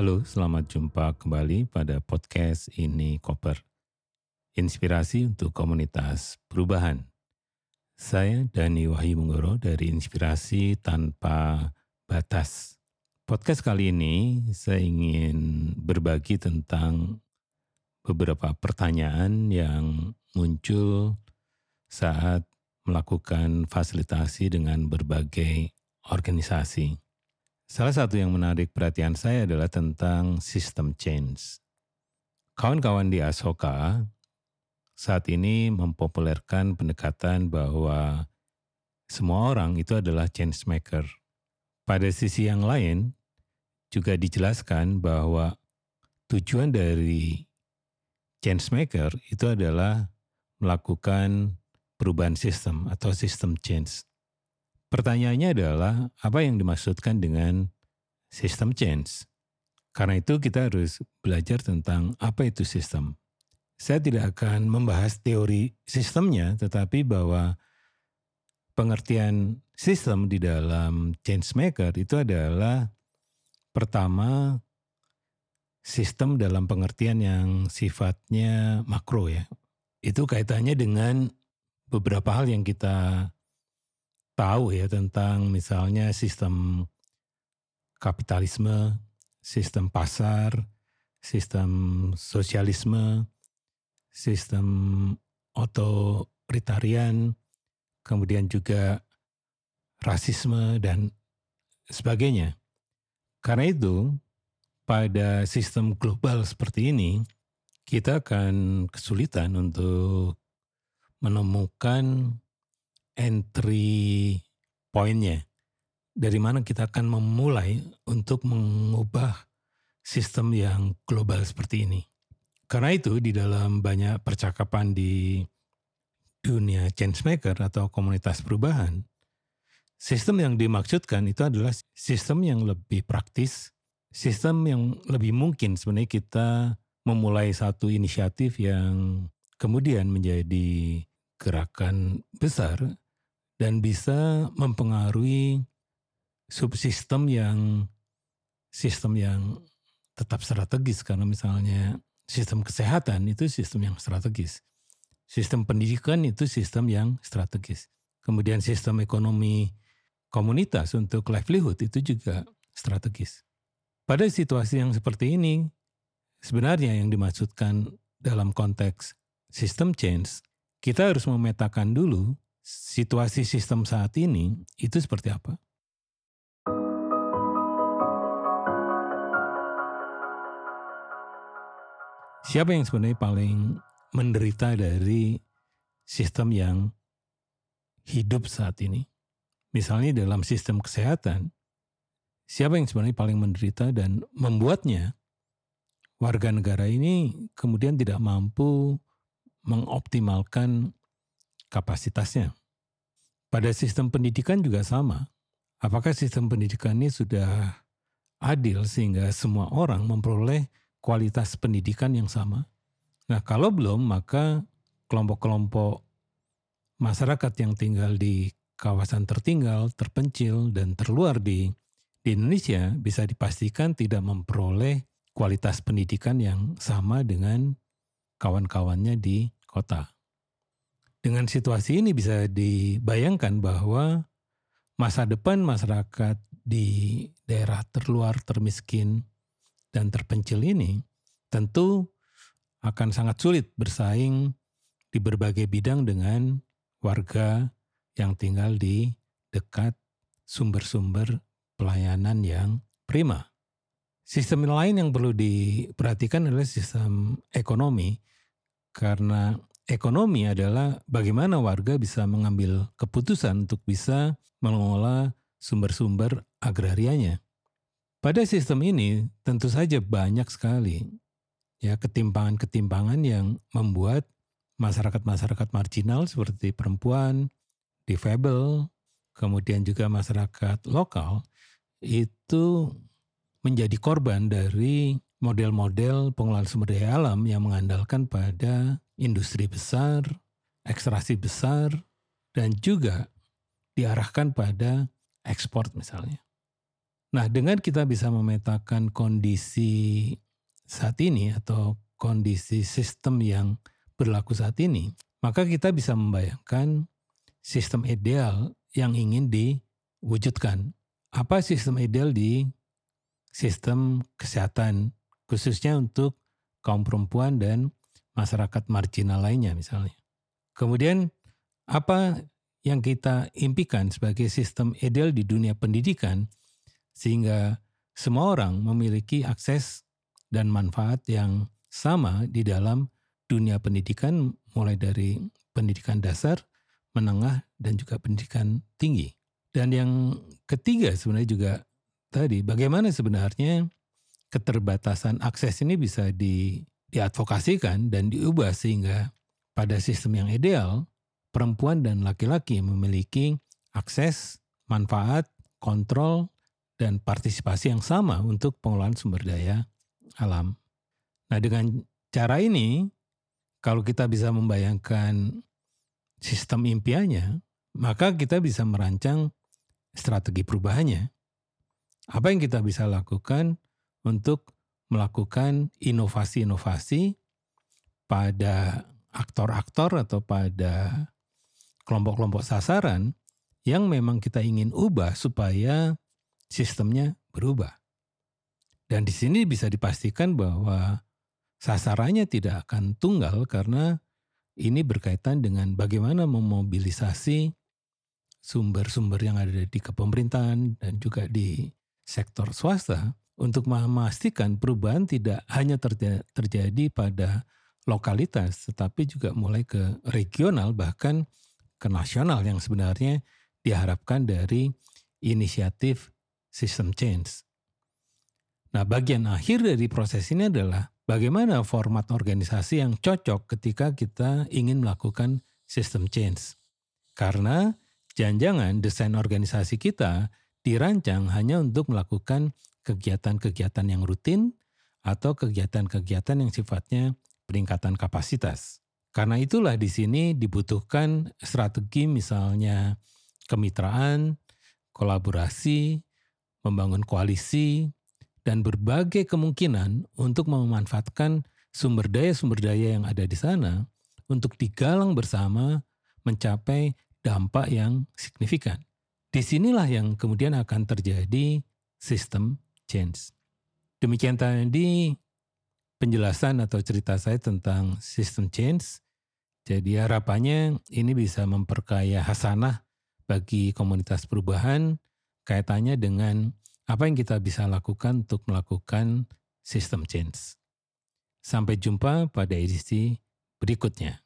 Halo, selamat jumpa kembali pada podcast ini Koper. Inspirasi untuk komunitas perubahan. Saya Dani Wahyu Munggoro dari Inspirasi Tanpa Batas. Podcast kali ini saya ingin berbagi tentang beberapa pertanyaan yang muncul saat melakukan fasilitasi dengan berbagai organisasi. Salah satu yang menarik perhatian saya adalah tentang sistem change. Kawan-kawan di Asoka saat ini mempopulerkan pendekatan bahwa semua orang itu adalah change maker. Pada sisi yang lain, juga dijelaskan bahwa tujuan dari change maker itu adalah melakukan perubahan sistem atau sistem change. Pertanyaannya adalah apa yang dimaksudkan dengan sistem change? Karena itu kita harus belajar tentang apa itu sistem. Saya tidak akan membahas teori sistemnya, tetapi bahwa pengertian sistem di dalam change maker itu adalah pertama sistem dalam pengertian yang sifatnya makro ya. Itu kaitannya dengan beberapa hal yang kita tahu ya tentang misalnya sistem kapitalisme, sistem pasar, sistem sosialisme, sistem otoritarian, kemudian juga rasisme dan sebagainya. Karena itu, pada sistem global seperti ini, kita akan kesulitan untuk menemukan entry pointnya. Dari mana kita akan memulai untuk mengubah sistem yang global seperti ini. Karena itu di dalam banyak percakapan di dunia change maker atau komunitas perubahan, sistem yang dimaksudkan itu adalah sistem yang lebih praktis, sistem yang lebih mungkin sebenarnya kita memulai satu inisiatif yang kemudian menjadi gerakan besar dan bisa mempengaruhi subsistem yang sistem yang tetap strategis karena misalnya sistem kesehatan itu sistem yang strategis. Sistem pendidikan itu sistem yang strategis. Kemudian sistem ekonomi komunitas untuk livelihood itu juga strategis. Pada situasi yang seperti ini, sebenarnya yang dimaksudkan dalam konteks sistem change, kita harus memetakan dulu situasi sistem saat ini itu seperti apa? Siapa yang sebenarnya paling menderita dari sistem yang hidup saat ini? Misalnya dalam sistem kesehatan, siapa yang sebenarnya paling menderita dan membuatnya warga negara ini kemudian tidak mampu mengoptimalkan kapasitasnya. Pada sistem pendidikan juga sama. Apakah sistem pendidikan ini sudah adil sehingga semua orang memperoleh kualitas pendidikan yang sama? Nah, kalau belum, maka kelompok-kelompok masyarakat yang tinggal di kawasan tertinggal, terpencil, dan terluar di, di Indonesia bisa dipastikan tidak memperoleh kualitas pendidikan yang sama dengan kawan-kawannya di kota. Dengan situasi ini bisa dibayangkan bahwa masa depan masyarakat di daerah terluar, termiskin, dan terpencil ini tentu akan sangat sulit bersaing di berbagai bidang dengan warga yang tinggal di dekat sumber-sumber pelayanan yang prima. Sistem lain yang perlu diperhatikan adalah sistem ekonomi, karena ekonomi adalah bagaimana warga bisa mengambil keputusan untuk bisa mengelola sumber-sumber agrarianya. Pada sistem ini tentu saja banyak sekali ya ketimpangan-ketimpangan yang membuat masyarakat-masyarakat marginal seperti perempuan, difabel, kemudian juga masyarakat lokal itu menjadi korban dari model-model pengelolaan sumber daya alam yang mengandalkan pada industri besar, ekstraksi besar, dan juga diarahkan pada ekspor misalnya. Nah, dengan kita bisa memetakan kondisi saat ini atau kondisi sistem yang berlaku saat ini, maka kita bisa membayangkan sistem ideal yang ingin diwujudkan. Apa sistem ideal di sistem kesehatan, khususnya untuk kaum perempuan dan masyarakat marginal lainnya misalnya. Kemudian apa yang kita impikan sebagai sistem ideal di dunia pendidikan sehingga semua orang memiliki akses dan manfaat yang sama di dalam dunia pendidikan mulai dari pendidikan dasar, menengah, dan juga pendidikan tinggi. Dan yang ketiga sebenarnya juga tadi bagaimana sebenarnya keterbatasan akses ini bisa di, diadvokasikan dan diubah sehingga pada sistem yang ideal perempuan dan laki-laki memiliki akses, manfaat, kontrol, dan partisipasi yang sama untuk pengelolaan sumber daya alam. Nah, dengan cara ini, kalau kita bisa membayangkan sistem impiannya, maka kita bisa merancang strategi perubahannya. Apa yang kita bisa lakukan untuk melakukan inovasi-inovasi pada aktor-aktor atau pada kelompok-kelompok sasaran yang memang kita ingin ubah supaya sistemnya berubah. Dan di sini bisa dipastikan bahwa sasarannya tidak akan tunggal karena ini berkaitan dengan bagaimana memobilisasi sumber-sumber yang ada di kepemerintahan dan juga di sektor swasta untuk memastikan perubahan tidak hanya terjadi pada lokalitas tetapi juga mulai ke regional bahkan ke nasional yang sebenarnya diharapkan dari inisiatif system change. Nah, bagian akhir dari proses ini adalah bagaimana format organisasi yang cocok ketika kita ingin melakukan system change. Karena jangan-jangan desain organisasi kita dirancang hanya untuk melakukan kegiatan-kegiatan yang rutin atau kegiatan-kegiatan yang sifatnya peningkatan kapasitas. Karena itulah di sini dibutuhkan strategi misalnya kemitraan, kolaborasi, membangun koalisi, dan berbagai kemungkinan untuk memanfaatkan sumber daya-sumber daya yang ada di sana untuk digalang bersama mencapai dampak yang signifikan. Di sinilah yang kemudian akan terjadi sistem change. Demikian tadi penjelasan atau cerita saya tentang sistem change. Jadi harapannya ini bisa memperkaya hasanah bagi komunitas perubahan kaitannya dengan apa yang kita bisa lakukan untuk melakukan sistem change. Sampai jumpa pada edisi berikutnya.